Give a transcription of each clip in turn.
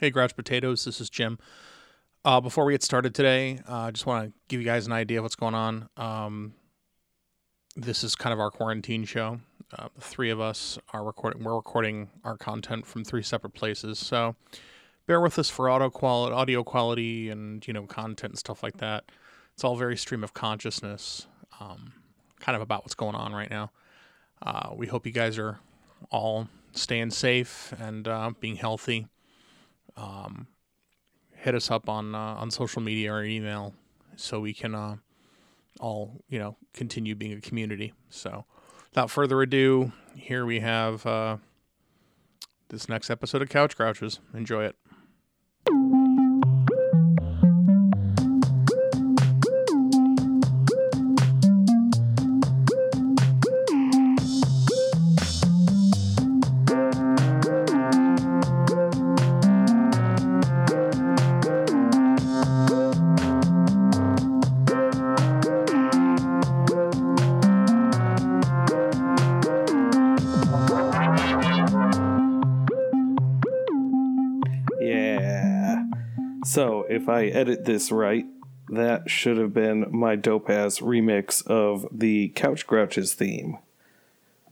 Hey, Grouch Potatoes, this is Jim. Uh, before we get started today, uh, I just want to give you guys an idea of what's going on. Um, this is kind of our quarantine show. Uh, the three of us are recording. We're recording our content from three separate places, so bear with us for audio quality, audio quality, and you know content and stuff like that. It's all very stream of consciousness, um, kind of about what's going on right now. Uh, we hope you guys are all staying safe and uh, being healthy um, hit us up on uh, on social media or email so we can uh, all you know continue being a community. So, without further ado, here we have uh, this next episode of Couch Grouches. Enjoy it. I edit this right, that should have been my dope ass remix of the Couch Grouches theme.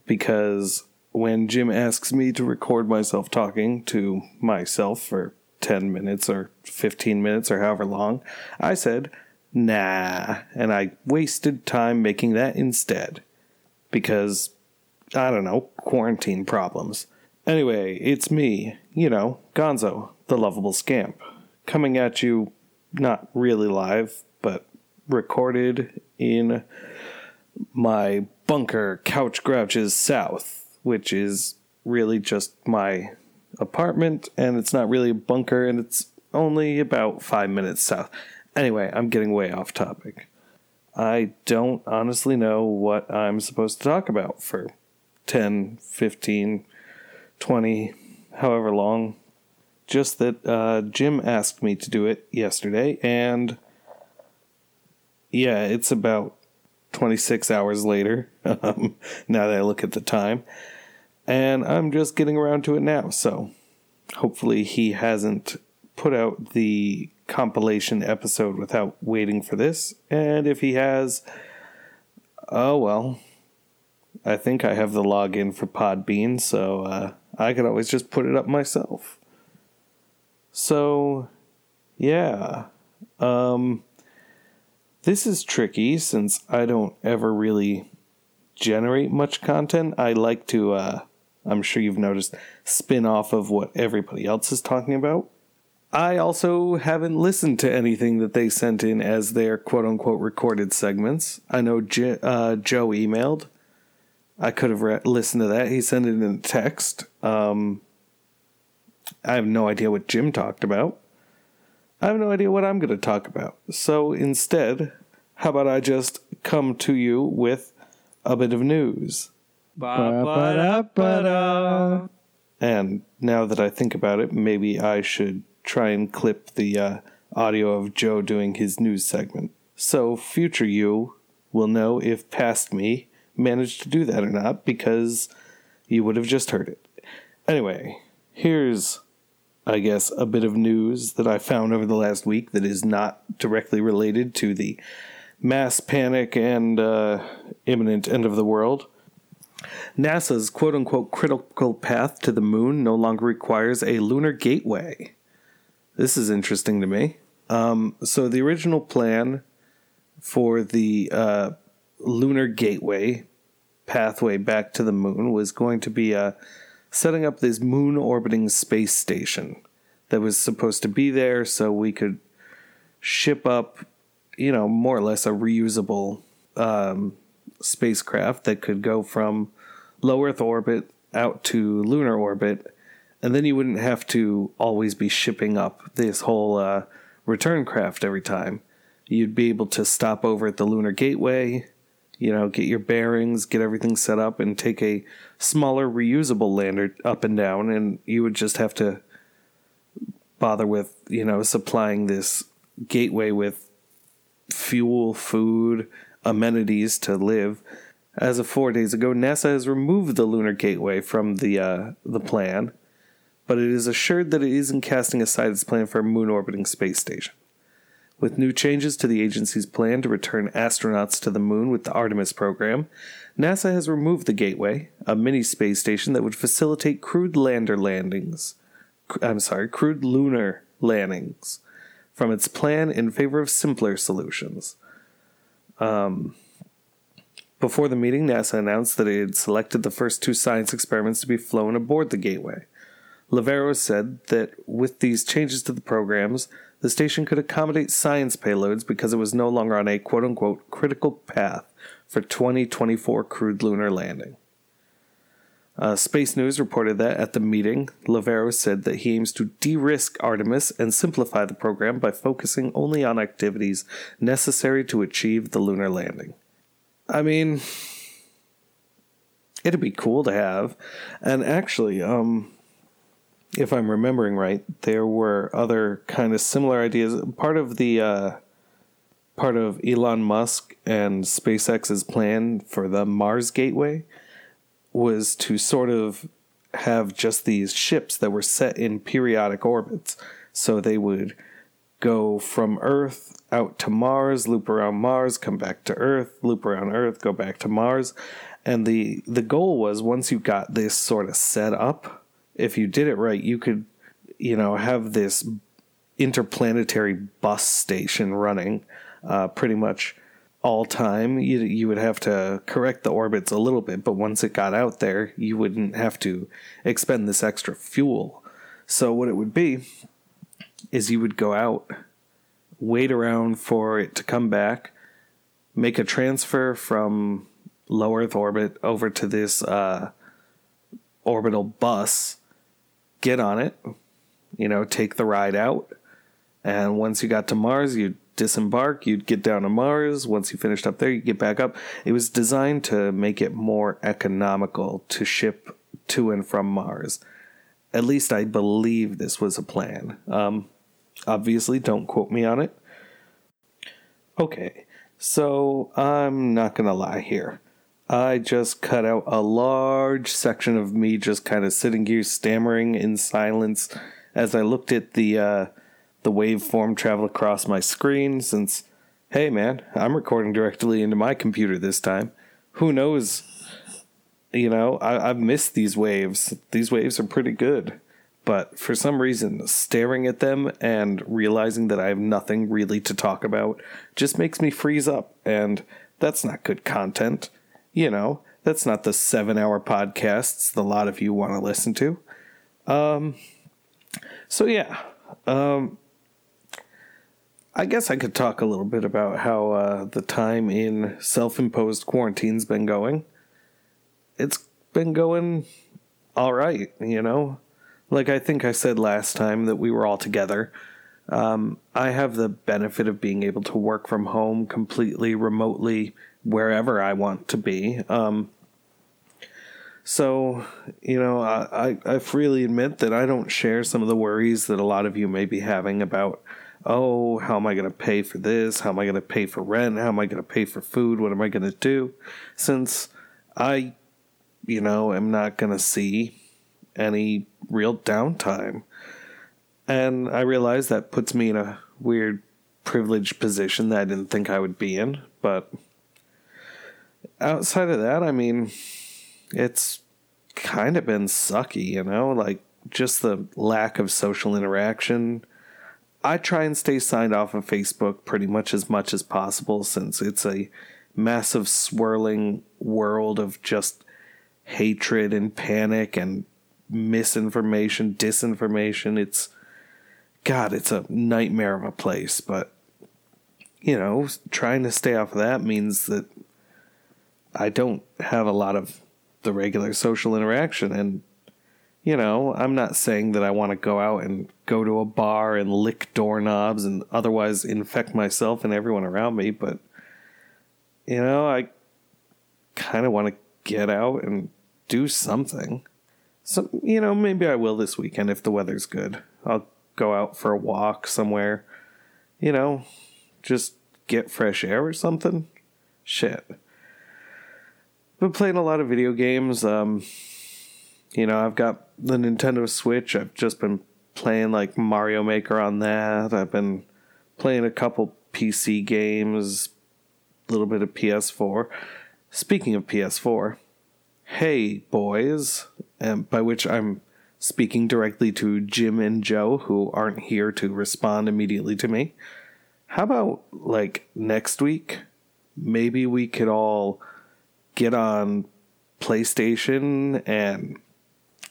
Because when Jim asks me to record myself talking to myself for 10 minutes or 15 minutes or however long, I said, nah. And I wasted time making that instead. Because, I don't know, quarantine problems. Anyway, it's me, you know, Gonzo, the lovable scamp, coming at you not really live, but recorded in my bunker, Couch Grouches South, which is really just my apartment, and it's not really a bunker, and it's only about five minutes south. Anyway, I'm getting way off topic. I don't honestly know what I'm supposed to talk about for 10, 15, 20, however long. Just that uh, Jim asked me to do it yesterday, and yeah, it's about 26 hours later, um, now that I look at the time. And I'm just getting around to it now, so hopefully he hasn't put out the compilation episode without waiting for this. And if he has, oh well. I think I have the login for Podbean, so uh, I could always just put it up myself. So, yeah. Um, this is tricky since I don't ever really generate much content. I like to, uh, I'm sure you've noticed, spin off of what everybody else is talking about. I also haven't listened to anything that they sent in as their quote unquote recorded segments. I know J- uh, Joe emailed. I could have re- listened to that. He sent it in text. Um, I have no idea what Jim talked about. I have no idea what I'm going to talk about. So instead, how about I just come to you with a bit of news? Ba-ba-da-ba-da. And now that I think about it, maybe I should try and clip the uh, audio of Joe doing his news segment. So future you will know if past me managed to do that or not because you would have just heard it. Anyway, here's, I guess, a bit of news that I found over the last week that is not directly related to the mass panic and uh, imminent end of the world. NASA's quote unquote critical path to the moon no longer requires a lunar gateway. This is interesting to me. Um, so, the original plan for the uh, lunar gateway pathway back to the moon was going to be uh, setting up this moon orbiting space station that was supposed to be there so we could ship up, you know, more or less a reusable um, spacecraft that could go from low Earth orbit out to lunar orbit. And then you wouldn't have to always be shipping up this whole uh, return craft every time. You'd be able to stop over at the lunar gateway, you know, get your bearings, get everything set up, and take a smaller reusable lander up and down. And you would just have to bother with, you know, supplying this gateway with fuel, food, amenities to live. As of four days ago, NASA has removed the lunar gateway from the uh, the plan. but it is assured that it isn't casting aside its plan for a moon orbiting space station. With new changes to the agency's plan to return astronauts to the moon with the Artemis program, NASA has removed the Gateway, a mini space station that would facilitate crewed lander landings. I'm sorry, crewed lunar landings from its plan in favor of simpler solutions. Um, before the meeting, NASA announced that it had selected the first two science experiments to be flown aboard the Gateway. Loverro said that with these changes to the programs, the station could accommodate science payloads because it was no longer on a quote unquote critical path for 2024 crewed lunar landing. Uh, Space News reported that at the meeting, Loverro said that he aims to de risk Artemis and simplify the program by focusing only on activities necessary to achieve the lunar landing. I mean, it'd be cool to have. And actually, um, if I'm remembering right, there were other kind of similar ideas. Part of the uh, part of Elon Musk and SpaceX's plan for the Mars Gateway was to sort of have just these ships that were set in periodic orbits. So they would go from Earth out to Mars, loop around Mars, come back to Earth, loop around Earth, go back to Mars. And the the goal was once you got this sort of set up, if you did it right, you could, you know, have this interplanetary bus station running uh, pretty much all time. You you would have to correct the orbits a little bit, but once it got out there, you wouldn't have to expend this extra fuel. So what it would be is you would go out, wait around for it to come back, make a transfer from low Earth orbit over to this uh, orbital bus, get on it, you know, take the ride out, and once you got to Mars, you'd disembark, you'd get down to Mars. Once you finished up there, you get back up. It was designed to make it more economical to ship to and from Mars. At least I believe this was a plan. Um, obviously, don't quote me on it. Okay, so I'm not gonna lie here. I just cut out a large section of me just kind of sitting here stammering in silence as I looked at the uh, the waveform travel across my screen since hey man, I'm recording directly into my computer this time. Who knows? You know, I, I've missed these waves. These waves are pretty good. But for some reason, staring at them and realizing that I have nothing really to talk about just makes me freeze up. And that's not good content. You know, that's not the seven hour podcasts the lot of you want to listen to. Um, so yeah, um, I guess I could talk a little bit about how uh, the time in self imposed quarantine's been going. It's been going all right, you know? Like I think I said last time that we were all together. Um, I have the benefit of being able to work from home completely remotely wherever I want to be. Um, so, you know, I, I freely admit that I don't share some of the worries that a lot of you may be having about, oh, how am I going to pay for this? How am I going to pay for rent? How am I going to pay for food? What am I going to do? Since I, you know, am not going to see any real downtime. And I realize that puts me in a weird privileged position that I didn't think I would be in. But outside of that, I mean, it's kind of been sucky, you know, like just the lack of social interaction. I try and stay signed off of Facebook pretty much as much as possible since it's a massive swirling world of just hatred and panic and misinformation, disinformation. It's God, it's a nightmare of a place, but you know, trying to stay off of that means that I don't have a lot of the regular social interaction and you know, I'm not saying that I want to go out and go to a bar and lick doorknobs and otherwise infect myself and everyone around me, but you know, I kind of want to get out and do something. So, you know, maybe I will this weekend if the weather's good. I'll go out for a walk somewhere. You know, just get fresh air or something. Shit. Been playing a lot of video games. Um, you know, I've got the Nintendo Switch. I've just been playing like Mario Maker on that. I've been playing a couple PC games, a little bit of PS4. Speaking of PS4, hey boys, and by which I'm speaking directly to Jim and Joe, who aren't here to respond immediately to me. How about like next week? Maybe we could all get on PlayStation and,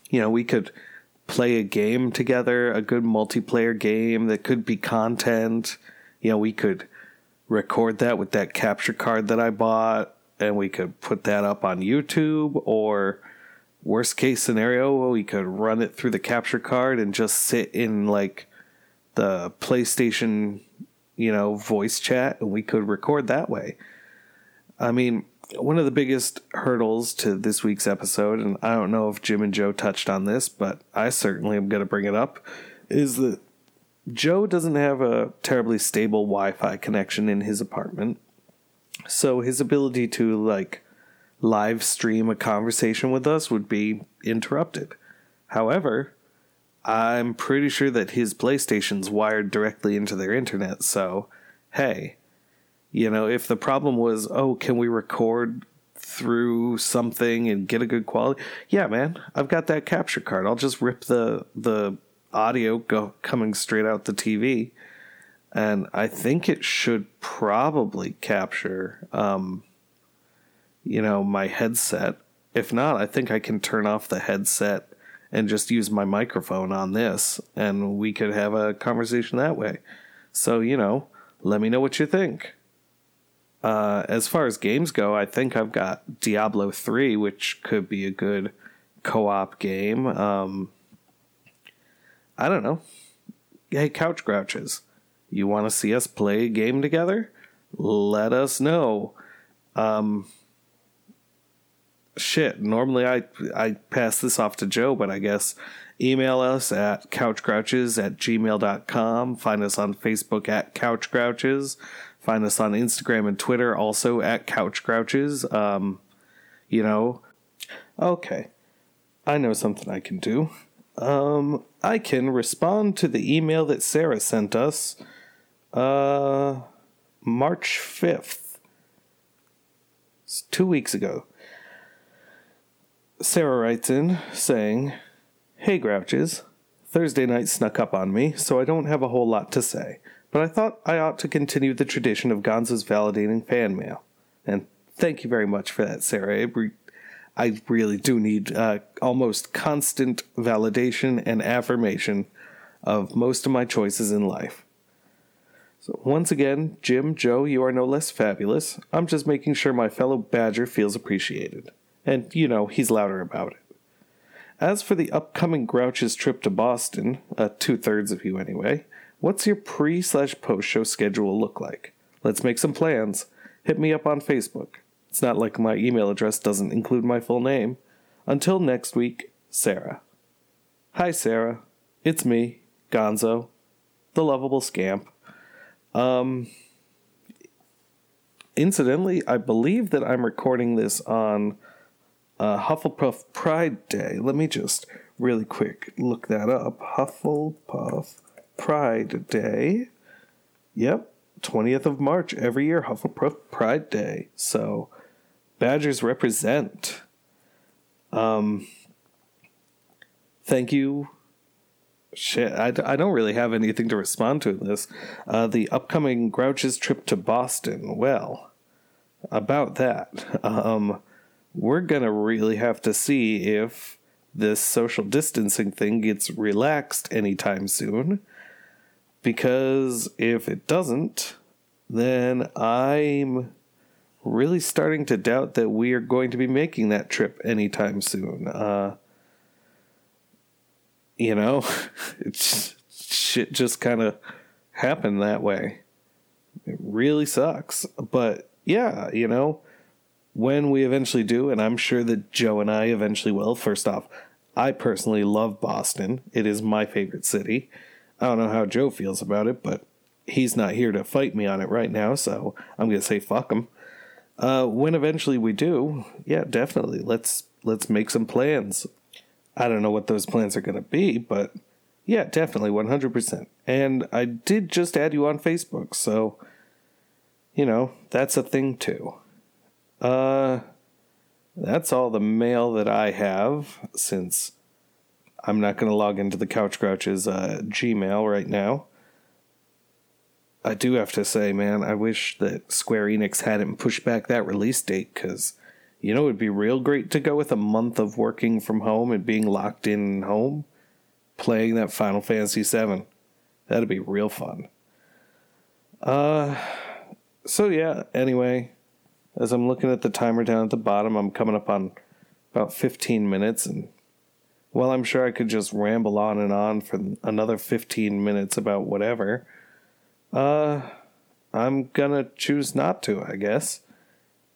you know, we could play a game together, a good multiplayer game that could be content. You know, we could record that with that capture card that I bought and we could put that up on YouTube or worst case scenario we could run it through the capture card and just sit in like the PlayStation, you know, voice chat and we could record that way. I mean, one of the biggest hurdles to this week's episode, and I don't know if Jim and Joe touched on this, but I certainly am going to bring it up, is that Joe doesn't have a terribly stable Wi Fi connection in his apartment. So his ability to, like, live stream a conversation with us would be interrupted. However, I'm pretty sure that his PlayStation's wired directly into their internet, so hey, you know, if the problem was, oh, can we record through something and get a good quality? Yeah, man, I've got that capture card. I'll just rip the the audio go coming straight out the TV, and I think it should probably capture, um, you know, my headset. If not, I think I can turn off the headset and just use my microphone on this, and we could have a conversation that way. So, you know, let me know what you think. Uh, as far as games go, I think I've got Diablo 3, which could be a good co op game. Um, I don't know. Hey, Couch Grouches, you want to see us play a game together? Let us know. Um, shit, normally I, I pass this off to Joe, but I guess email us at couchgrouches at gmail.com. Find us on Facebook at Couch Grouches. Find us on Instagram and Twitter also at Couch Grouches. Um, you know, okay, I know something I can do. Um, I can respond to the email that Sarah sent us, uh, March 5th. It's two weeks ago. Sarah writes in saying, Hey Grouches, Thursday night snuck up on me, so I don't have a whole lot to say but I thought I ought to continue the tradition of Gonzo's validating fan mail. And thank you very much for that, Sarah. Re- I really do need uh, almost constant validation and affirmation of most of my choices in life. So, once again, Jim, Joe, you are no less fabulous. I'm just making sure my fellow Badger feels appreciated. And, you know, he's louder about it. As for the upcoming Grouch's trip to Boston, uh, two thirds of you anyway, What's your pre slash post show schedule look like? Let's make some plans. Hit me up on Facebook. It's not like my email address doesn't include my full name. Until next week, Sarah. Hi, Sarah. It's me, Gonzo, the lovable scamp. Um, incidentally, I believe that I'm recording this on uh, Hufflepuff Pride Day. Let me just really quick look that up. Hufflepuff Pride Day. Yep, 20th of March every year, Hufflepuff Pride Day. So, Badgers represent. Um, thank you. Shit, I, I don't really have anything to respond to in this. Uh, the upcoming Grouch's trip to Boston. Well, about that. Um, we're gonna really have to see if this social distancing thing gets relaxed anytime soon because if it doesn't, then I'm really starting to doubt that we are going to be making that trip anytime soon. Uh, you know, it's shit just kind of happened that way. It really sucks, but yeah, you know, when we eventually do, and I'm sure that Joe and I eventually will. First off, I personally love Boston. It is my favorite city. I don't know how Joe feels about it, but he's not here to fight me on it right now, so I'm gonna say fuck him. Uh, when eventually we do, yeah, definitely let's let's make some plans. I don't know what those plans are to be, but yeah, definitely 100%. And I did just add you on Facebook, so you know, that's a thing too. Uh that's all the mail that I have since I'm not going to log into the Couch Grouch's uh, Gmail right now. I do have to say, man, I wish that Square Enix hadn't pushed back that release date because, you know, it'd be real great to go with a month of working from home and being locked in home, playing that Final Fantasy VII. That'd be real fun. Uh, so yeah. Anyway, as I'm looking at the timer down at the bottom, I'm coming up on about 15 minutes, and well, I'm sure I could just ramble on and on for another 15 minutes about whatever. Uh, I'm gonna choose not to, I guess.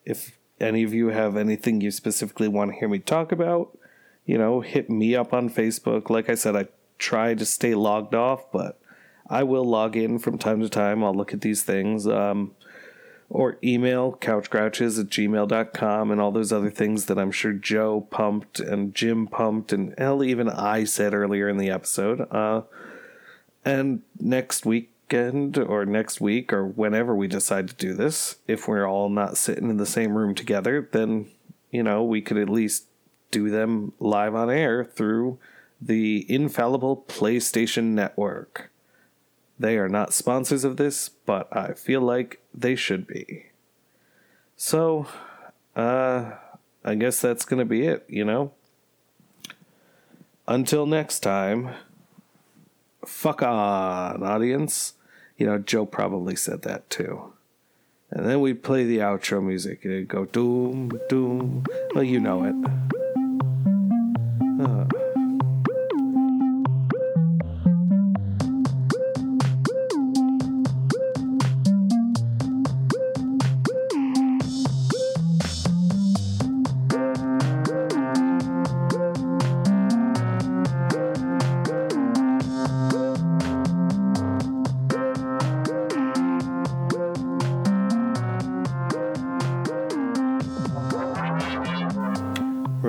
If any of you have anything you specifically want to hear me talk about, you know, hit me up on Facebook. Like I said, I try to stay logged off, but I will log in from time to time. I'll look at these things. Um, or email couchgrouches at gmail.com and all those other things that I'm sure Joe pumped and Jim pumped and hell, even I said earlier in the episode. Uh, and next weekend or next week or whenever we decide to do this, if we're all not sitting in the same room together, then, you know, we could at least do them live on air through the infallible PlayStation Network. They are not sponsors of this, but I feel like they should be. So, uh, I guess that's going to be it, you know? Until next time, fuck on, audience. You know, Joe probably said that too. And then we play the outro music and it go doom, doom. Well, you know it. Uh.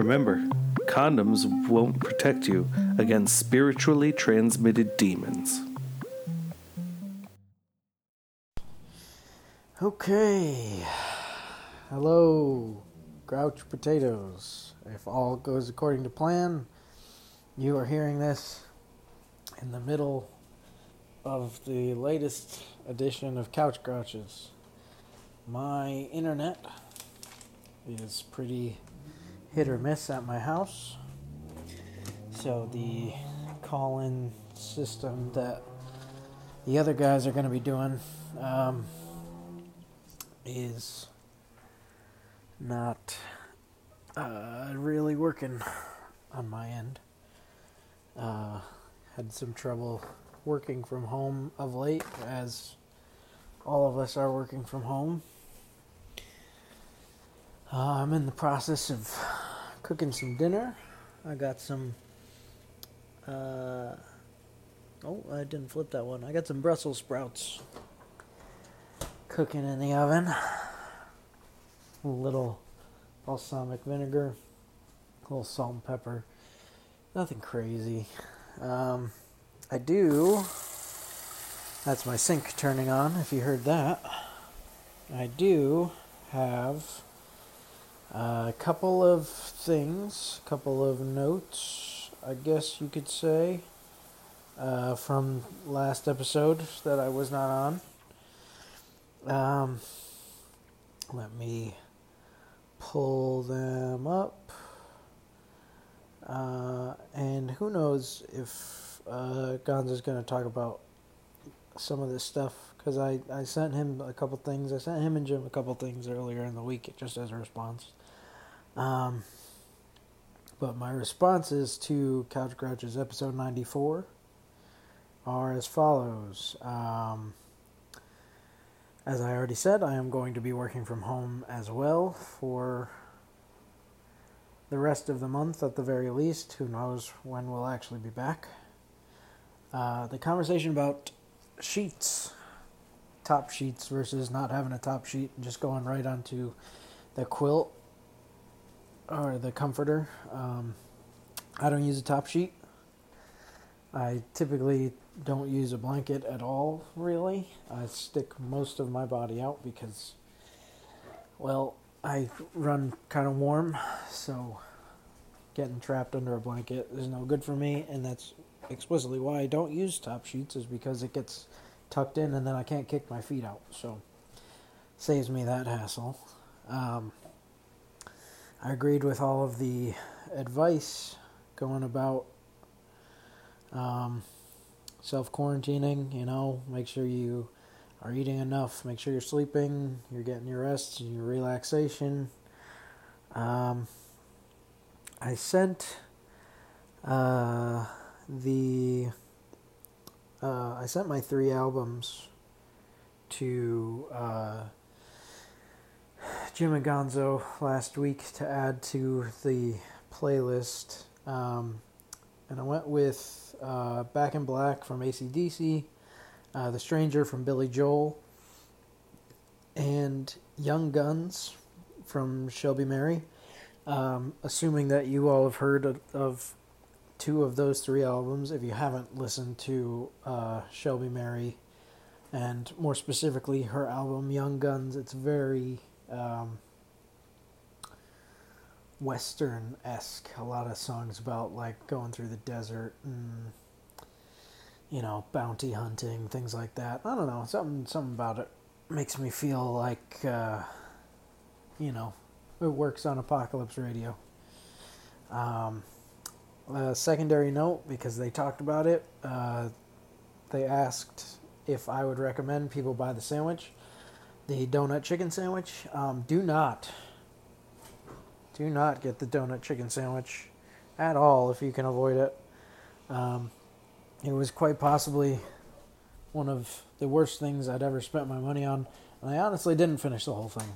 Remember, condoms won't protect you against spiritually transmitted demons. Okay. Hello, Grouch Potatoes. If all goes according to plan, you are hearing this in the middle of the latest edition of Couch Grouches. My internet is pretty hit or miss at my house. So the call in system that the other guys are going to be doing um, is not uh, really working on my end. Uh, had some trouble working from home of late, as all of us are working from home. Uh, I'm in the process of cooking some dinner. I got some. Uh, oh, I didn't flip that one. I got some Brussels sprouts cooking in the oven. A little balsamic vinegar, a little salt and pepper. Nothing crazy. Um, I do. That's my sink turning on, if you heard that. I do have a couple of things, couple of notes, I guess you could say, uh, from last episode that I was not on. Um, let me pull them up. Uh, and who knows if uh, Gonzo's going to talk about some of this stuff because I, I sent him a couple things. I sent him and Jim a couple things earlier in the week just as a response. Um, but my responses to Couch Grouches episode 94 are as follows. Um, as I already said, I am going to be working from home as well for the rest of the month at the very least. Who knows when we'll actually be back. Uh, the conversation about sheets, top sheets versus not having a top sheet and just going right onto the quilt or the comforter. Um, I don't use a top sheet. I typically don't use a blanket at all, really. I stick most of my body out because, well, I run kind of warm, so getting trapped under a blanket is no good for me, and that's explicitly why I don't use top sheets, is because it gets tucked in and then I can't kick my feet out. So, saves me that hassle. Um, I agreed with all of the advice going about um, self quarantining. You know, make sure you are eating enough, make sure you're sleeping, you're getting your rest, and your relaxation. Um, I sent uh, the uh, I sent my three albums to uh, Jim and Gonzo last week to add to the playlist. Um, and I went with uh, Back in Black from ACDC, uh, The Stranger from Billy Joel, and Young Guns from Shelby Mary. Um, assuming that you all have heard of, of, two of those three albums, if you haven't listened to uh, Shelby Mary, and more specifically her album Young Guns, it's very um, western esque. A lot of songs about like going through the desert and you know bounty hunting, things like that. I don't know, something something about it makes me feel like uh, you know it works on Apocalypse Radio. Um, a secondary note because they talked about it. Uh, they asked if I would recommend people buy the sandwich, the donut chicken sandwich. Um, do not do not get the donut chicken sandwich at all if you can avoid it. Um, it was quite possibly one of the worst things I'd ever spent my money on, and I honestly didn't finish the whole thing.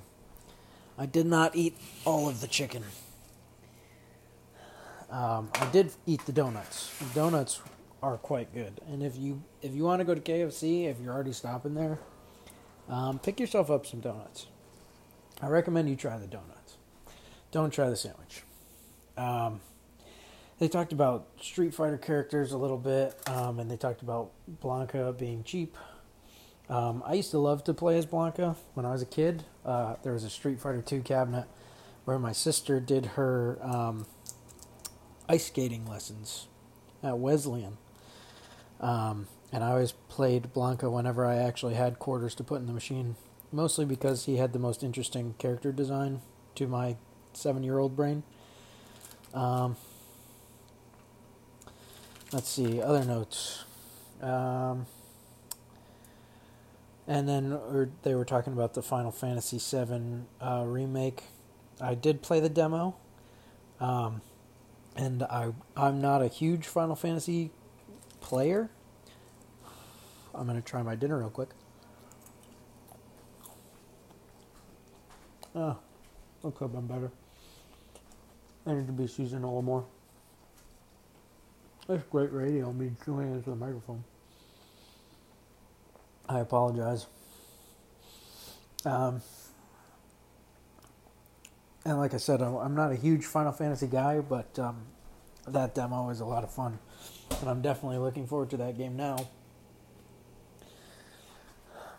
I did not eat all of the chicken. Um, I did eat the donuts. The donuts are quite good, and if you if you want to go to KFC, if you're already stopping there, um, pick yourself up some donuts. I recommend you try the donuts don't try the sandwich. Um, they talked about Street Fighter characters a little bit, um, and they talked about Blanka being cheap. Um, I used to love to play as Blanka when I was a kid. Uh, there was a Street Fighter 2 cabinet where my sister did her um, ice skating lessons at Wesleyan. Um, and I always played Blanka whenever I actually had quarters to put in the machine, mostly because he had the most interesting character design to my seven year old brain. Um, let's see, other notes. Um, and then they were talking about the Final Fantasy VII uh, remake. I did play the demo, um, and I I'm not a huge Final Fantasy player. I'm gonna try my dinner real quick. Oh, have been better. I need to be seasoned a little more. That's great radio, me chewing into the microphone. I apologize. Um, and like I said, I'm not a huge Final Fantasy guy, but um, that demo is a lot of fun. And I'm definitely looking forward to that game now.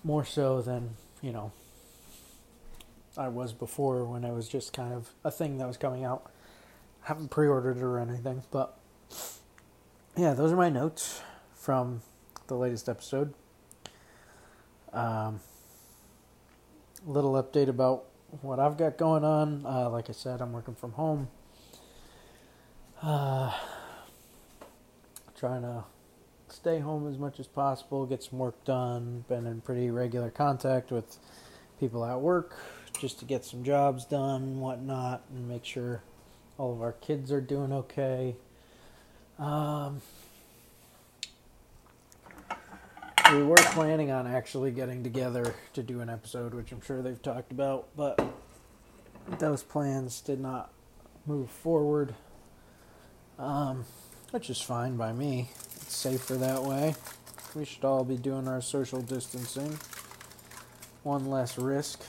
More so than, you know, I was before when it was just kind of a thing that was coming out haven't pre-ordered it or anything, but yeah, those are my notes from the latest episode. Um, little update about what I've got going on. Uh, like I said, I'm working from home. Uh, trying to stay home as much as possible, get some work done. Been in pretty regular contact with people at work just to get some jobs done, and whatnot, and make sure all of our kids are doing okay. Um, we were planning on actually getting together to do an episode, which I'm sure they've talked about, but those plans did not move forward, um, which is fine by me. Safer that way. We should all be doing our social distancing. One less risk.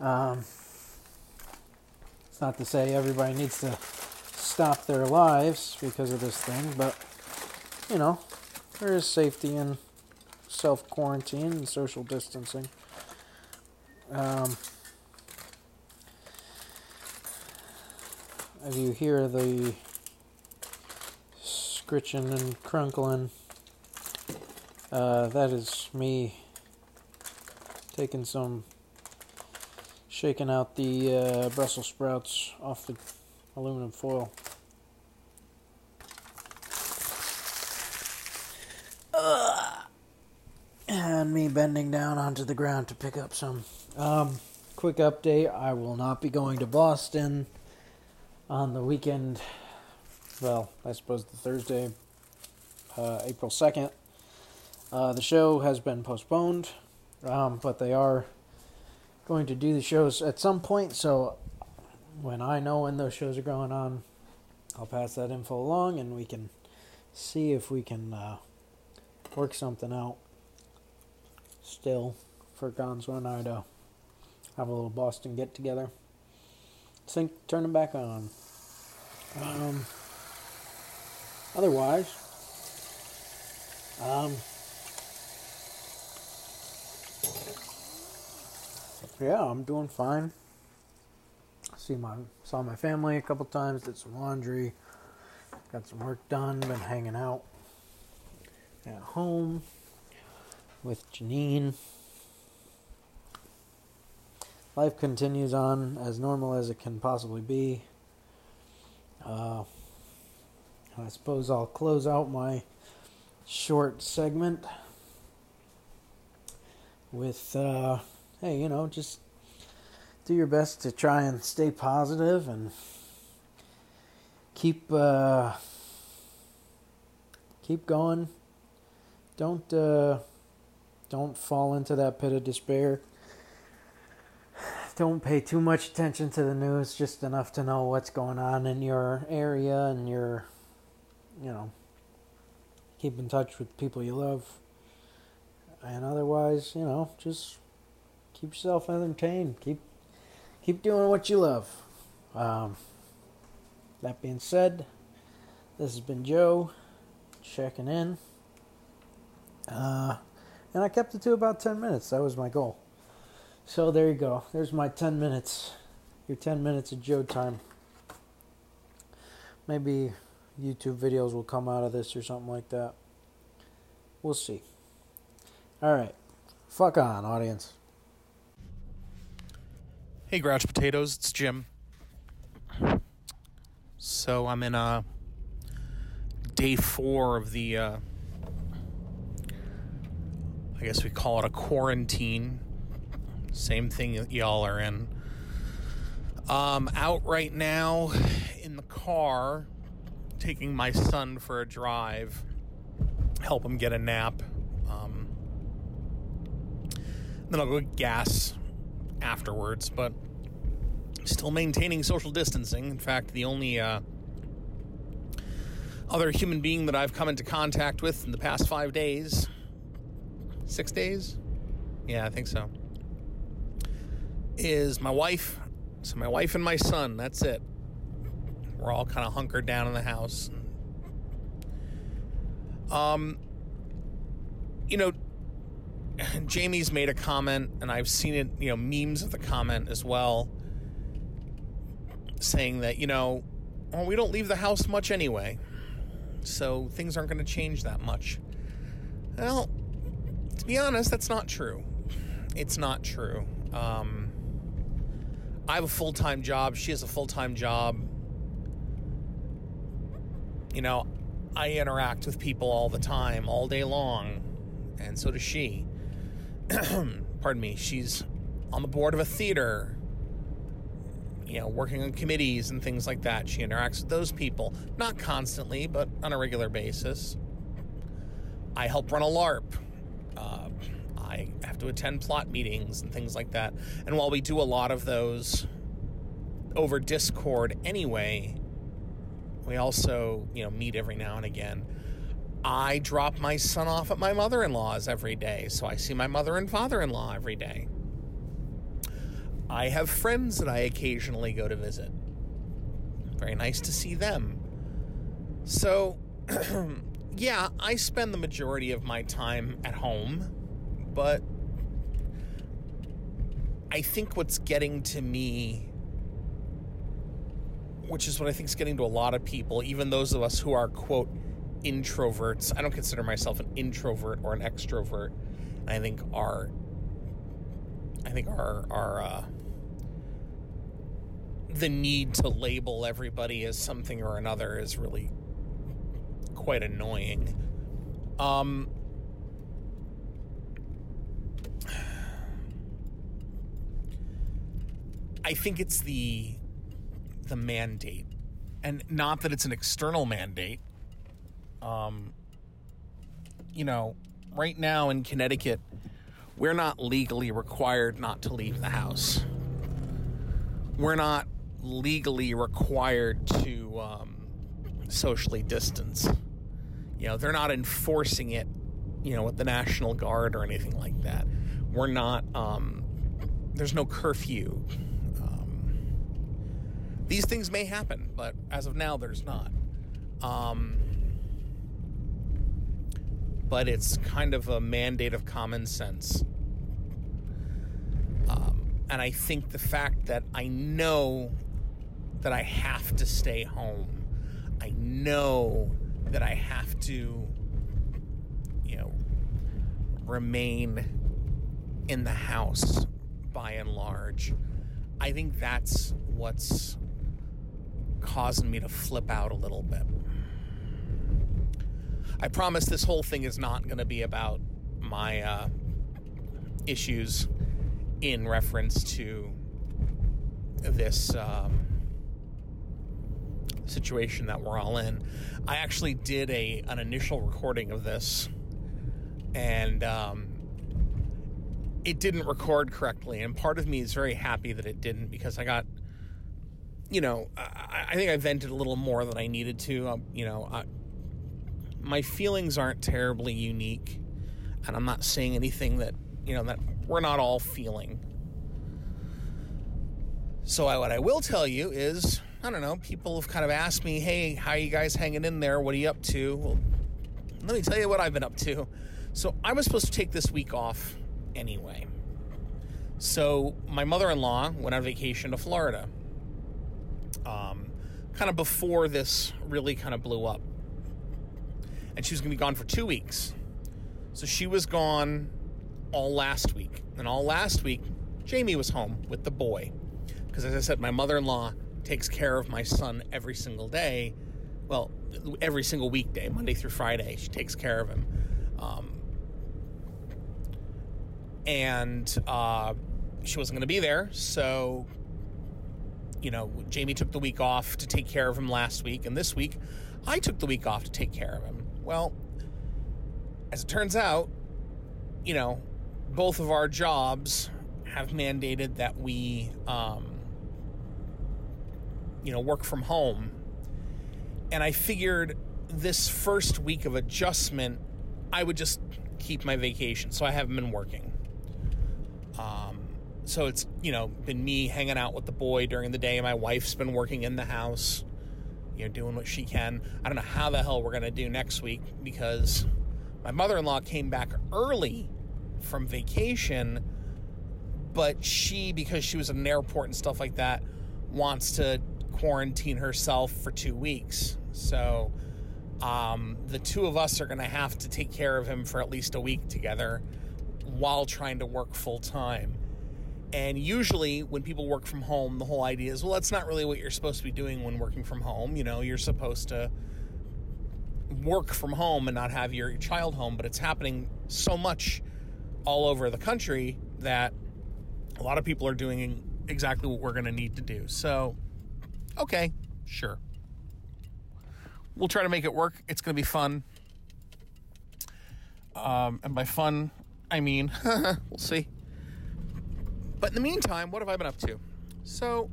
Um, It's not to say everybody needs to stop their lives because of this thing, but you know, there is safety in self quarantine and social distancing. Um, as you hear the scritching and crunkling, uh, that is me taking some, shaking out the uh, Brussels sprouts off the aluminum foil. and me bending down onto the ground to pick up some. Um, quick update I will not be going to Boston on the weekend. Well, I suppose the Thursday, uh, April 2nd. Uh, the show has been postponed, um, but they are going to do the shows at some point. So when I know when those shows are going on, I'll pass that info along and we can see if we can uh, work something out still for Gonzo and I to have a little Boston get together. Think turn them back on. Um, otherwise, um, yeah, I'm doing fine. See my saw my family a couple times, did some laundry, got some work done, been hanging out at home with Janine. Life continues on as normal as it can possibly be. Uh, I suppose I'll close out my short segment with, uh, hey, you know, just do your best to try and stay positive and keep uh, keep going. Don't uh, don't fall into that pit of despair. Don't pay too much attention to the news, just enough to know what's going on in your area and your, you know, keep in touch with people you love. And otherwise, you know, just keep yourself entertained. Keep keep doing what you love. Um, that being said, this has been Joe checking in. Uh, and I kept it to about 10 minutes. That was my goal. So there you go. There's my 10 minutes. Your 10 minutes of Joe time. Maybe YouTube videos will come out of this or something like that. We'll see. All right. Fuck on, audience. Hey, Grouch Potatoes, it's Jim. So I'm in uh, day four of the, uh, I guess we call it a quarantine. Same thing y'all are in. Um, out right now in the car, taking my son for a drive, help him get a nap. Um, then I'll go get gas afterwards, but still maintaining social distancing. In fact, the only uh, other human being that I've come into contact with in the past five days, six days, yeah, I think so, is my wife. So my wife and my son. That's it. We're all kind of hunkered down in the house. Um, you know, Jamie's made a comment, and I've seen it, you know, memes of the comment as well, saying that, you know, well, we don't leave the house much anyway, so things aren't going to change that much. Well, to be honest, that's not true. It's not true. Um, I have a full time job, she has a full time job. You know, I interact with people all the time, all day long, and so does she. pardon me, she's on the board of a theater, you know, working on committees and things like that. She interacts with those people, not constantly, but on a regular basis. I help run a LARP. Uh, I have to attend plot meetings and things like that. And while we do a lot of those over Discord anyway, we also, you know, meet every now and again. I drop my son off at my mother in law's every day, so I see my mother and father in law every day. I have friends that I occasionally go to visit. Very nice to see them. So, yeah, I spend the majority of my time at home, but I think what's getting to me, which is what I think is getting to a lot of people, even those of us who are, quote, introverts. I don't consider myself an introvert or an extrovert. I think our, I think our, our, uh, the need to label everybody as something or another is really quite annoying. Um, I think it's the the mandate, and not that it's an external mandate. Um, you know, right now in Connecticut, we're not legally required not to leave the house. We're not legally required to um, socially distance. You know, they're not enforcing it, you know, with the National Guard or anything like that. We're not, um, there's no curfew. These things may happen, but as of now, there's not. Um, but it's kind of a mandate of common sense. Um, and I think the fact that I know that I have to stay home, I know that I have to, you know, remain in the house by and large. I think that's what's causing me to flip out a little bit. I promise this whole thing is not going to be about my uh, issues in reference to this um, situation that we're all in. I actually did a an initial recording of this, and um, it didn't record correctly. And part of me is very happy that it didn't because I got, you know, I, I think I vented a little more than I needed to. Um, you know, I, my feelings aren't terribly unique, and I'm not saying anything that you know that we're not all feeling. So I, what I will tell you is, I don't know. People have kind of asked me, "Hey, how you guys hanging in there? What are you up to?" Well, let me tell you what I've been up to. So I was supposed to take this week off anyway. So my mother-in-law went on vacation to Florida. Um, kind of before this really kind of blew up and she was going to be gone for two weeks. So she was gone all last week. And all last week, Jamie was home with the boy. Because as I said, my mother in law takes care of my son every single day. Well, every single weekday, Monday through Friday, she takes care of him. Um, and uh, she wasn't going to be there. So, you know, Jamie took the week off to take care of him last week. And this week, I took the week off to take care of him. Well, as it turns out, you know, both of our jobs have mandated that we, um, you know, work from home. And I figured this first week of adjustment, I would just keep my vacation. So I haven't been working. Um, so it's, you know, been me hanging out with the boy during the day. My wife's been working in the house you know, doing what she can. I don't know how the hell we're going to do next week because my mother in law came back early from vacation, but she, because she was at an airport and stuff like that, wants to quarantine herself for two weeks. So um, the two of us are going to have to take care of him for at least a week together while trying to work full time. And usually, when people work from home, the whole idea is, well, that's not really what you're supposed to be doing when working from home. You know, you're supposed to work from home and not have your child home, but it's happening so much all over the country that a lot of people are doing exactly what we're going to need to do. So, okay, sure. We'll try to make it work. It's going to be fun. Um, and by fun, I mean, we'll see. But in the meantime, what have I been up to? So,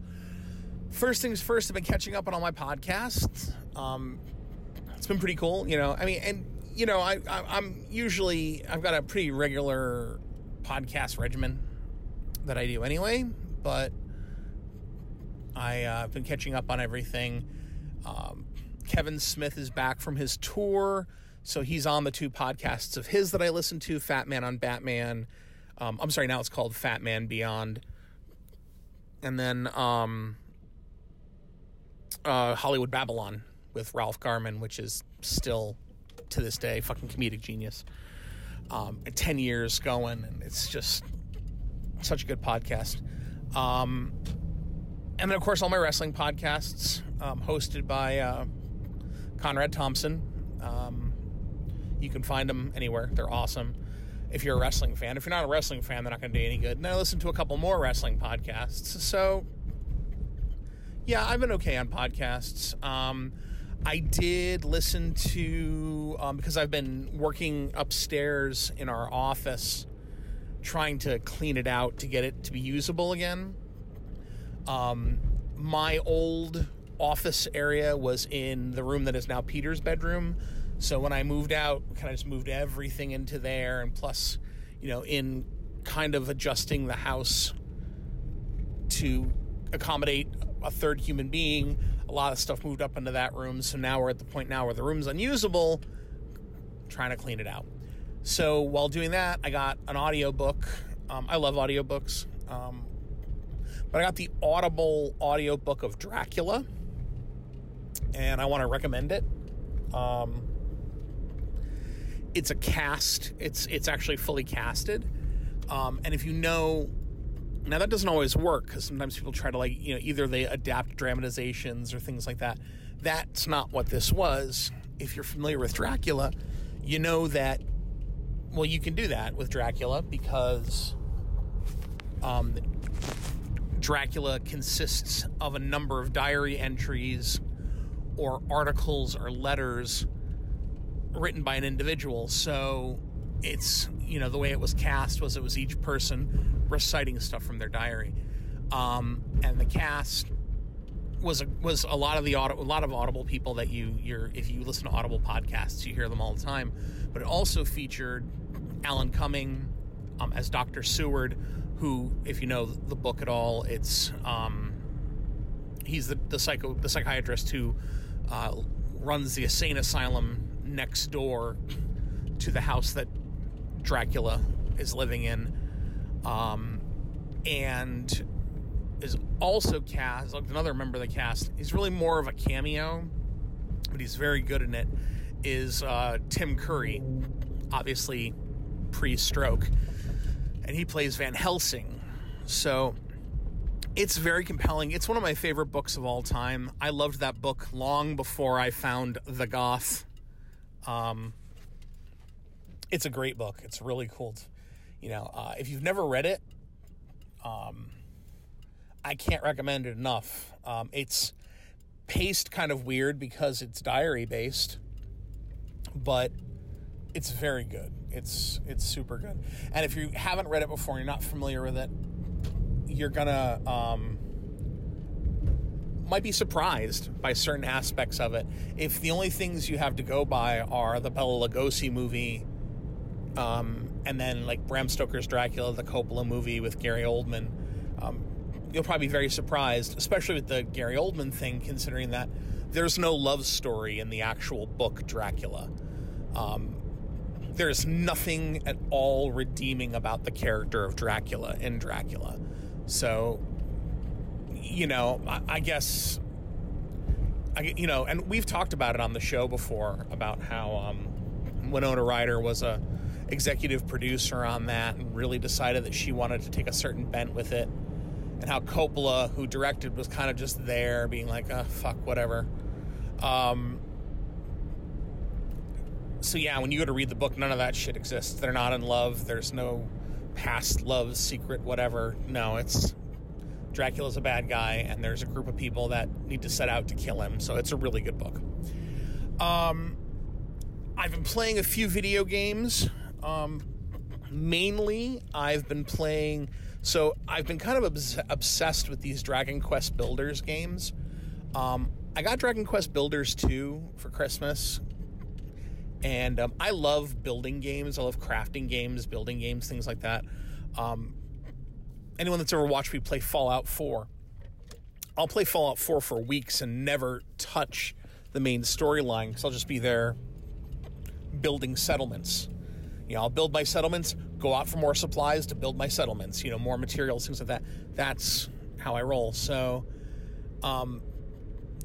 first things first, I've been catching up on all my podcasts. Um, it's been pretty cool, you know. I mean, and you know, I, I am usually I've got a pretty regular podcast regimen that I do anyway, but I, uh, I've been catching up on everything. Um, Kevin Smith is back from his tour, so he's on the two podcasts of his that I listen to Fat Man on Batman. Um, I'm sorry, now it's called Fat Man Beyond. And then um, uh, Hollywood Babylon with Ralph Garman, which is still to this day fucking comedic genius. Um, 10 years going, and it's just such a good podcast. Um, and then, of course, all my wrestling podcasts um, hosted by uh, Conrad Thompson. Um, you can find them anywhere. They're awesome. If you're a wrestling fan, if you're not a wrestling fan, they're not going to do any good. And I listened to a couple more wrestling podcasts. So, yeah, I've been okay on podcasts. Um, I did listen to um, because I've been working upstairs in our office, trying to clean it out to get it to be usable again. Um, my old office area was in the room that is now Peter's bedroom. So when I moved out, we kind of just moved everything into there, and plus, you know, in kind of adjusting the house to accommodate a third human being, a lot of stuff moved up into that room. So now we're at the point now where the room's unusable, trying to clean it out. So while doing that, I got an audiobook. Um, I love audiobooks. Um, but I got the Audible audiobook of Dracula, and I want to recommend it. Um, it's a cast. It's it's actually fully casted. Um, and if you know, now that doesn't always work because sometimes people try to like you know either they adapt dramatizations or things like that. That's not what this was. If you're familiar with Dracula, you know that. Well, you can do that with Dracula because um, Dracula consists of a number of diary entries or articles or letters written by an individual. So it's, you know, the way it was cast was it was each person reciting stuff from their diary. Um, and the cast was a, was a lot of the a lot of audible people that you you're if you listen to audible podcasts you hear them all the time but it also featured alan cumming um, as dr seward who if you know the book at all it's um, he's the, the psycho the psychiatrist who uh, runs the insane asylum next door to the house that dracula is living in. Um, and is also cast another member of the cast he's really more of a cameo but he's very good in it is uh, tim curry obviously pre-stroke. And he plays van helsing. So it's very compelling. It's one of my favorite books of all time. I loved that book long before i found the goth um, it's a great book it's really cool To, you know uh, if you've never read it um, I can't recommend it enough. Um, it's paced kind of weird because it's diary based, but it's very good. It's it's super good. And if you haven't read it before, and you're not familiar with it, you're gonna um, might be surprised by certain aspects of it. If the only things you have to go by are the Bela Lugosi movie, um, and then like Bram Stoker's Dracula, the Coppola movie with Gary Oldman. Um, you'll probably be very surprised, especially with the Gary Oldman thing, considering that there's no love story in the actual book Dracula. Um, there's nothing at all redeeming about the character of Dracula in Dracula. So, you know, I, I guess, I, you know, and we've talked about it on the show before about how um, Winona Ryder was a executive producer on that and really decided that she wanted to take a certain bent with it and how Coppola, who directed, was kind of just there, being like, "Ah, oh, fuck, whatever." Um, so yeah, when you go to read the book, none of that shit exists. They're not in love. There's no past love, secret, whatever. No, it's Dracula's a bad guy, and there's a group of people that need to set out to kill him. So it's a really good book. Um, I've been playing a few video games. Um, mainly, I've been playing. So I've been kind of obs- obsessed with these Dragon Quest Builders games. Um, I got Dragon Quest Builders 2 for Christmas. And um, I love building games. I love crafting games, building games, things like that. Um, anyone that's ever watched me play Fallout 4, I'll play Fallout 4 for weeks and never touch the main storyline because I'll just be there building settlements. You know, I'll build my settlements, go out for more supplies to build my settlements, you know, more materials, things like that. That's how I roll. So, um,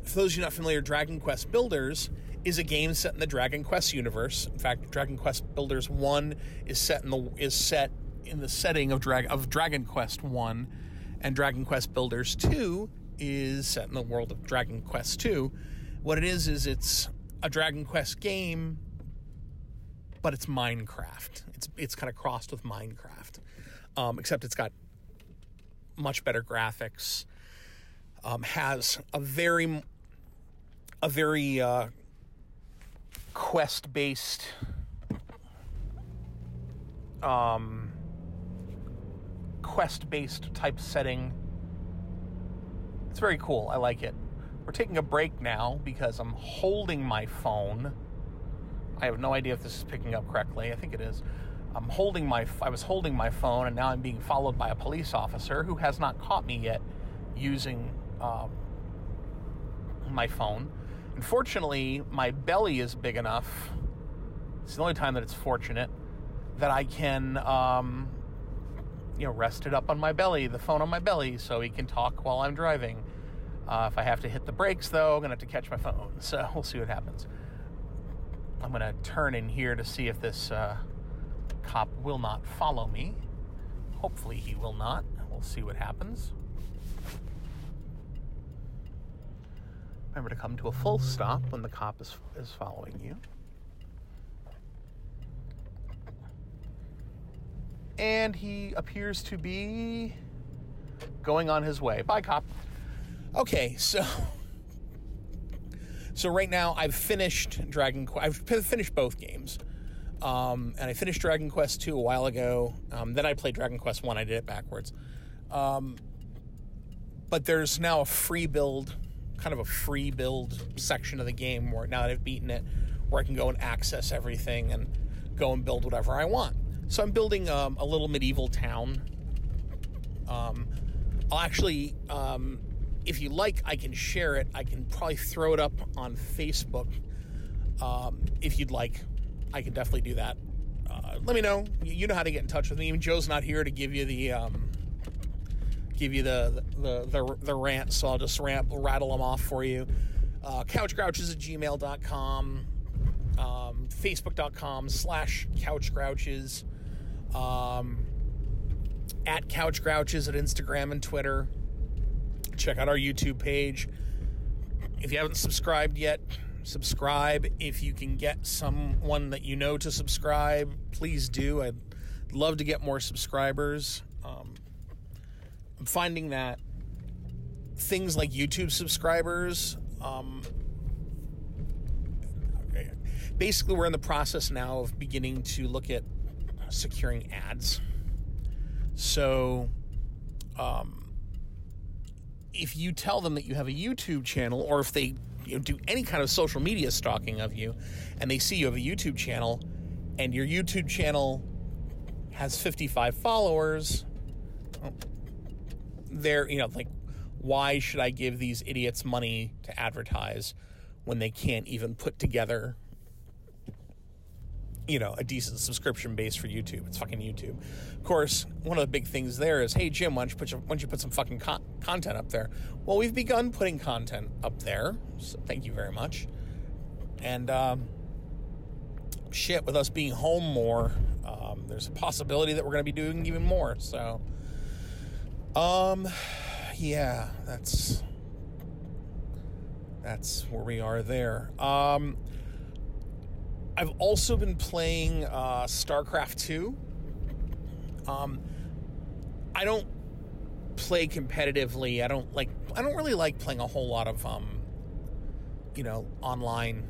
for those of you not familiar, Dragon Quest Builders is a game set in the Dragon Quest universe. In fact, Dragon Quest Builders 1 is set in the is set in the setting of Drag of Dragon Quest 1 and Dragon Quest Builders 2 is set in the world of Dragon Quest 2. What it is is it's a Dragon Quest game but it's Minecraft. It's it's kind of crossed with Minecraft. Um, except it's got much better graphics. Um, has a very a very uh, quest based um, quest based type setting. It's very cool. I like it. We're taking a break now because I'm holding my phone. I have no idea if this is picking up correctly. I think it is. I'm holding my I was holding my phone and now I'm being followed by a police officer who has not caught me yet using um, my phone. Unfortunately, my belly is big enough. It's the only time that it's fortunate that I can, um, you know, rested up on my belly, the phone on my belly, so he can talk while I'm driving. Uh, if I have to hit the brakes, though, I'm gonna have to catch my phone. So we'll see what happens. I'm gonna turn in here to see if this uh, cop will not follow me. Hopefully, he will not. We'll see what happens. Remember to come to a full stop when the cop is, is following you. And he appears to be going on his way. Bye, cop. Okay, so so right now I've finished Dragon Quest. I've finished both games, um, and I finished Dragon Quest two a while ago. Um, then I played Dragon Quest one. I did it backwards, um, but there's now a free build kind of a free build section of the game where now that I've beaten it, where I can go and access everything and go and build whatever I want. So I'm building um, a little medieval town. Um, I'll actually, um, if you like, I can share it. I can probably throw it up on Facebook. Um, if you'd like, I can definitely do that. Uh, let me know. You know how to get in touch with me. Even Joe's not here to give you the um, give you the the the, the rant, so I'll just rattle them off for you. Uh, couchgrouches at gmail.com, um, facebook.com slash couchgrouches, um, at couchgrouches at Instagram and Twitter. Check out our YouTube page. If you haven't subscribed yet, subscribe. If you can get someone that you know to subscribe, please do. I'd love to get more subscribers. Um, I'm finding that things like YouTube subscribers, um, basically, we're in the process now of beginning to look at securing ads. So, um, if you tell them that you have a YouTube channel, or if they you know, do any kind of social media stalking of you, and they see you have a YouTube channel, and your YouTube channel has 55 followers, they're, you know, like, why should I give these idiots money to advertise when they can't even put together, you know, a decent subscription base for YouTube? It's fucking YouTube. Of course, one of the big things there is, hey, Jim, why don't you put, your, why don't you put some fucking con- content up there? Well, we've begun putting content up there, so thank you very much. And, um, shit, with us being home more, um, there's a possibility that we're going to be doing even more. So, um, yeah, that's that's where we are there. Um, I've also been playing uh, StarCraft two. Um, I don't play competitively. I don't like. I don't really like playing a whole lot of, um, you know, online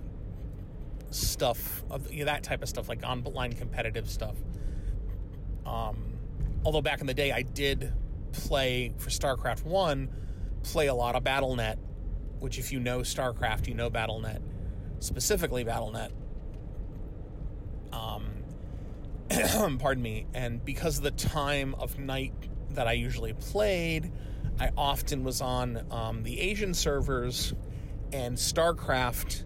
stuff of you know, that type of stuff, like online competitive stuff. Um, although back in the day, I did play for StarCraft 1, play a lot of BattleNet, which, if you know StarCraft, you know BattleNet, specifically BattleNet. Um, pardon me. And because of the time of night that I usually played, I often was on um, the Asian servers, and StarCraft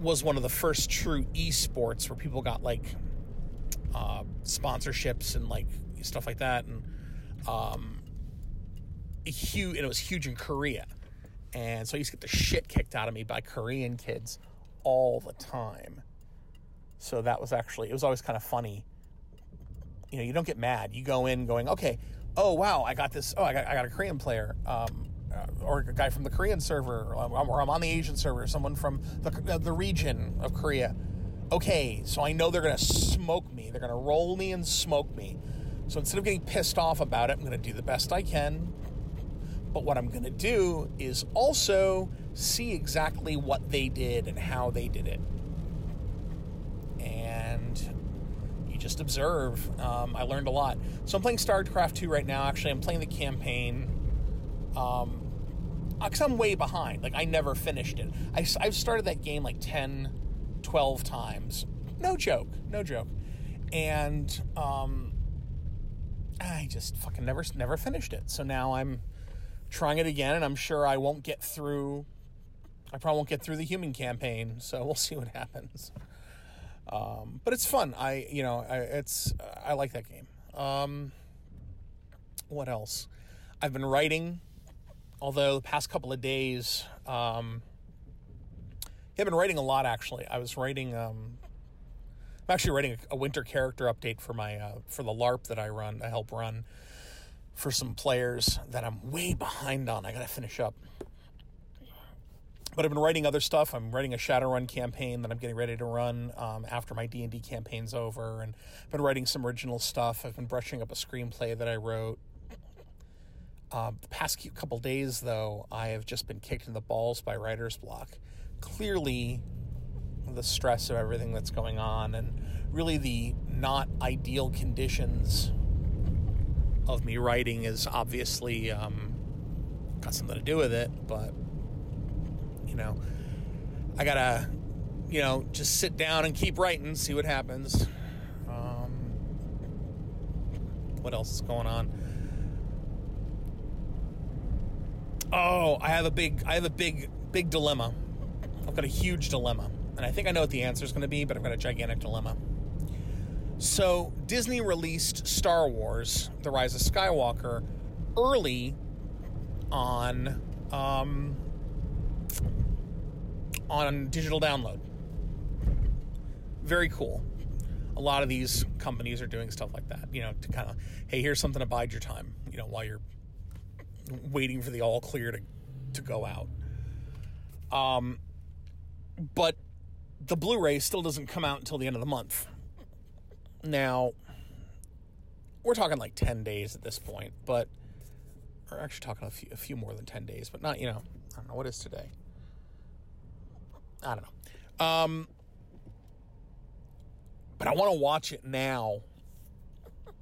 was one of the first true esports where people got like uh, sponsorships and like stuff like that, and um, huge. And it was huge in Korea, and so I used to get the shit kicked out of me by Korean kids all the time. So that was actually it was always kind of funny. You know, you don't get mad. You go in going, okay, oh wow, I got this. Oh, I got I got a Korean player. Um, uh, or a guy from the Korean server, or I'm on the Asian server, someone from the, the region of Korea. Okay, so I know they're going to smoke me. They're going to roll me and smoke me. So instead of getting pissed off about it, I'm going to do the best I can. But what I'm going to do is also see exactly what they did and how they did it. And you just observe. Um, I learned a lot. So I'm playing StarCraft 2 right now. Actually, I'm playing the campaign. Um, because I'm way behind. Like, I never finished it. I, I've started that game like 10, 12 times. No joke. No joke. And um, I just fucking never, never finished it. So now I'm trying it again, and I'm sure I won't get through. I probably won't get through the human campaign, so we'll see what happens. Um, but it's fun. I, you know, I, it's I like that game. Um, what else? I've been writing although the past couple of days, um, I've been writing a lot actually. I was writing, um, I'm actually writing a, a, winter character update for my uh, for the LARP that I run, I help run for some players that I'm way behind on. I got to finish up. But I've been writing other stuff. I'm writing a Shadowrun campaign that I'm getting ready to run um, after my D and D campaign's over, and I've been writing some original stuff. I've been brushing up a screenplay that I wrote. Uh, the past couple days, though, I have just been kicked in the balls by writer's block. Clearly, the stress of everything that's going on and really the not ideal conditions of me writing is obviously um, got something to do with it, but you know, I gotta, you know, just sit down and keep writing, see what happens. Um, what else is going on? Oh, I have a big, I have a big, big dilemma. I've got a huge dilemma, and I think I know what the answer is going to be, but I've got a gigantic dilemma. So Disney released Star Wars: The Rise of Skywalker early on um, on digital download. Very cool. A lot of these companies are doing stuff like that, you know, to kind of, hey, here's something to bide your time, you know, while you're waiting for the all clear to to go out. Um, but the Blu-ray still doesn't come out until the end of the month. Now, we're talking like ten days at this point, but we're actually talking a few, a few more than ten days, but not you know I don't know what is today. I don't know. Um, but I want to watch it now.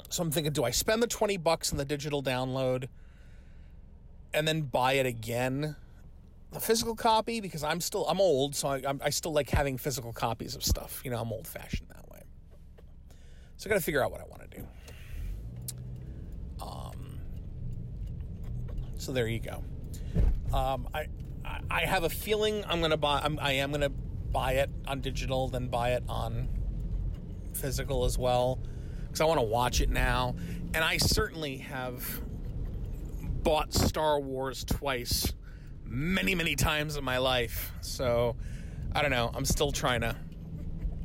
So I'm thinking, do I spend the 20 bucks on the digital download and then buy it again the physical copy because I'm still I'm old, so I, I still like having physical copies of stuff. You know, I'm old fashioned that way. So I got to figure out what I want to do. Um. So there you go. Um. I I have a feeling I'm gonna buy. I'm, I am gonna buy it on digital, then buy it on physical as well because I want to watch it now. And I certainly have bought Star Wars twice, many, many times in my life. So I don't know. I'm still trying to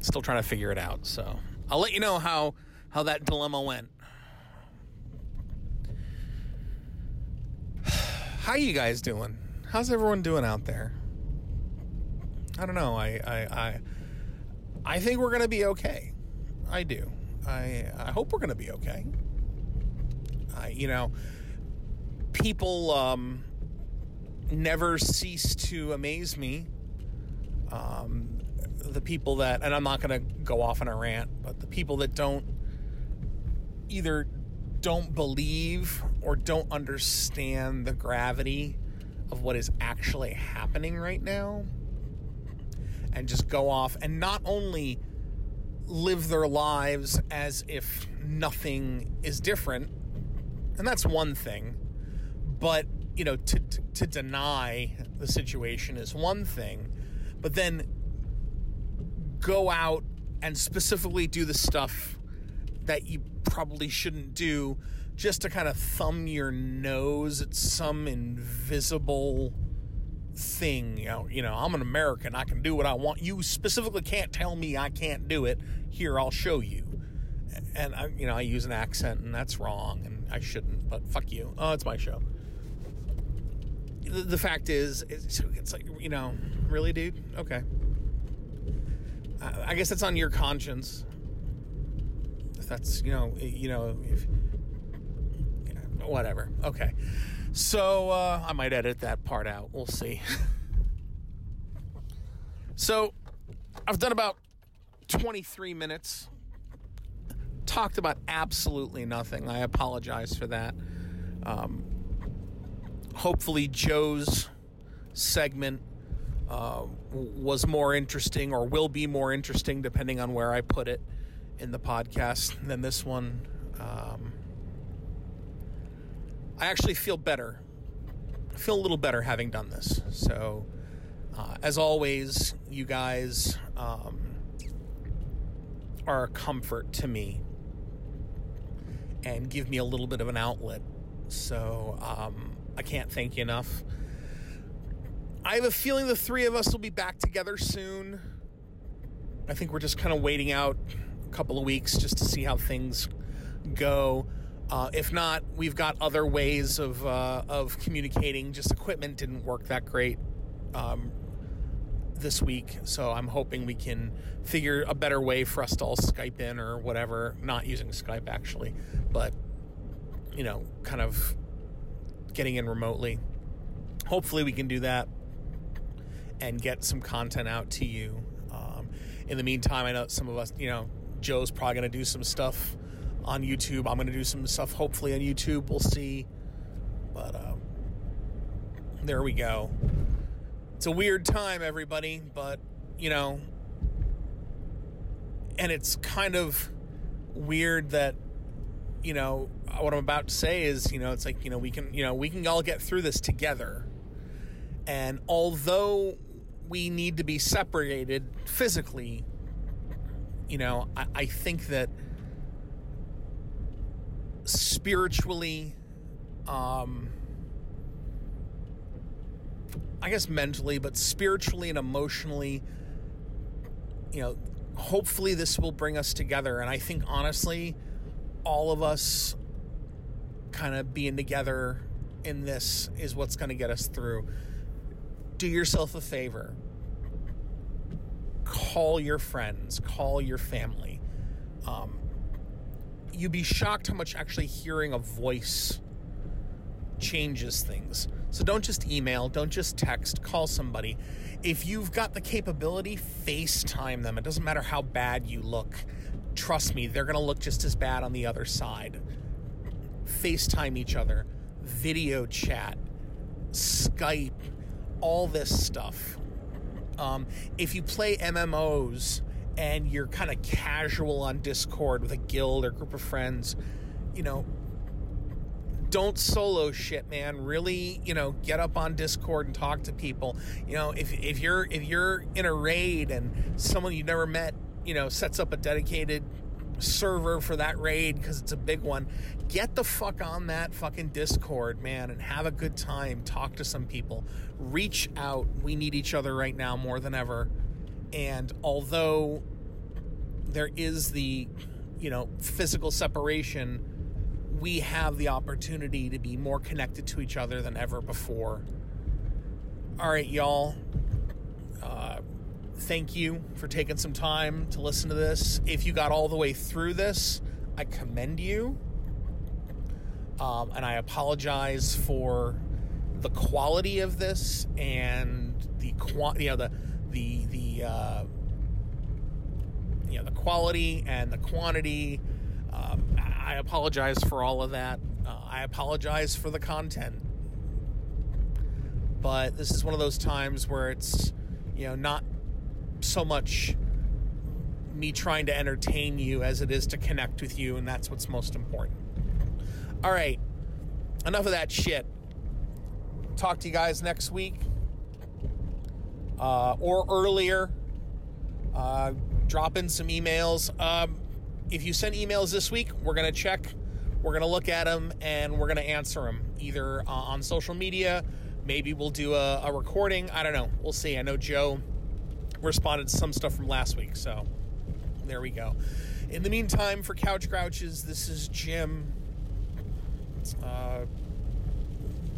still trying to figure it out. So I'll let you know how how that dilemma went. How you guys doing? How's everyone doing out there? I don't know. I I I, I think we're gonna be okay. I do. I I hope we're gonna be okay. I you know people um, never cease to amaze me. Um, the people that, and I'm not to go off on a rant, but the people that don't either don't believe or don't understand the gravity of what is actually happening right now and just go off and not only live their lives as if nothing is different, and that's one thing, but you know, to to deny the situation is one thing, but then go out and specifically do the stuff that you probably shouldn't do just to kind of thumb your nose at some invisible thing. You know, you know, I'm an American. I can do what I want. You specifically can't tell me I can't do it. Here, I'll show you. And I, you know, I use an accent, and that's wrong, and I shouldn't. But fuck you. Oh, it's my show. The, the fact is, it's, it's like you know, really, dude. Okay. I, guess that's on your conscience. If that's you know, you know, if whatever. Okay. So uh, I might edit that part out. We'll see. so I've done about 23 minutes. Talked about absolutely nothing. I apologize for that. Um, hopefully, Joe's segment uh, was more interesting or will be more interesting depending on where I put it in the podcast than this one. Um, I actually feel better. I feel a little better having done this. So, uh, as always, you guys um, are a comfort to me and give me a little bit of an outlet. So, um, I can't thank you enough. I have a feeling the three of us will be back together soon. I think we're just kind of waiting out a couple of weeks just to see how things go. Uh, if not, we've got other ways of uh, of communicating. Just equipment didn't work that great um, this week, so I'm hoping we can figure a better way for us to all Skype in or whatever. Not using Skype actually, but you know, kind of getting in remotely. Hopefully, we can do that and get some content out to you. Um, in the meantime, I know some of us, you know, Joe's probably going to do some stuff on YouTube. I'm going to do some stuff hopefully on YouTube. We'll see. But uh, there we go. It's a weird time, everybody, but you know, and it's kind of weird that you know what I'm about to say is you know it's like you know we can you know we can all get through this together. And although we need to be separated physically, you know, I, I think that spiritually, um, I guess mentally, but spiritually and emotionally, you know, hopefully this will bring us together. And I think honestly, all of us kind of being together in this is what's going to get us through. Do yourself a favor. Call your friends, call your family. Um, you'd be shocked how much actually hearing a voice changes things. So don't just email, don't just text, call somebody. If you've got the capability, FaceTime them. It doesn't matter how bad you look. Trust me, they're going to look just as bad on the other side. FaceTime each other, video chat, Skype, all this stuff. Um, if you play MMOs, and you're kind of casual on Discord with a guild or group of friends, you know, don't solo shit, man. Really, you know, get up on Discord and talk to people. You know, if if you're if you're in a raid and someone you've never met, you know, sets up a dedicated server for that raid because it's a big one, get the fuck on that fucking Discord, man, and have a good time. Talk to some people. Reach out. We need each other right now more than ever. And although there is the, you know, physical separation, we have the opportunity to be more connected to each other than ever before. All right, y'all. Uh, thank you for taking some time to listen to this. If you got all the way through this, I commend you. Um, and I apologize for the quality of this and the quant, you know, the the the uh, you know the quality and the quantity. Um, I apologize for all of that. Uh, I apologize for the content, but this is one of those times where it's you know not so much me trying to entertain you as it is to connect with you, and that's what's most important. All right, enough of that shit. talk to you guys next week uh, or earlier. Uh, drop in some emails. Um, if you send emails this week, we're going to check, we're going to look at them, and we're going to answer them either uh, on social media. Maybe we'll do a, a recording. I don't know. We'll see. I know Joe responded to some stuff from last week, so there we go. In the meantime, for Couch Grouches, this is Jim. Uh,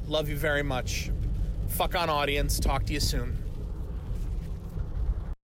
love you very much. Fuck on audience. Talk to you soon.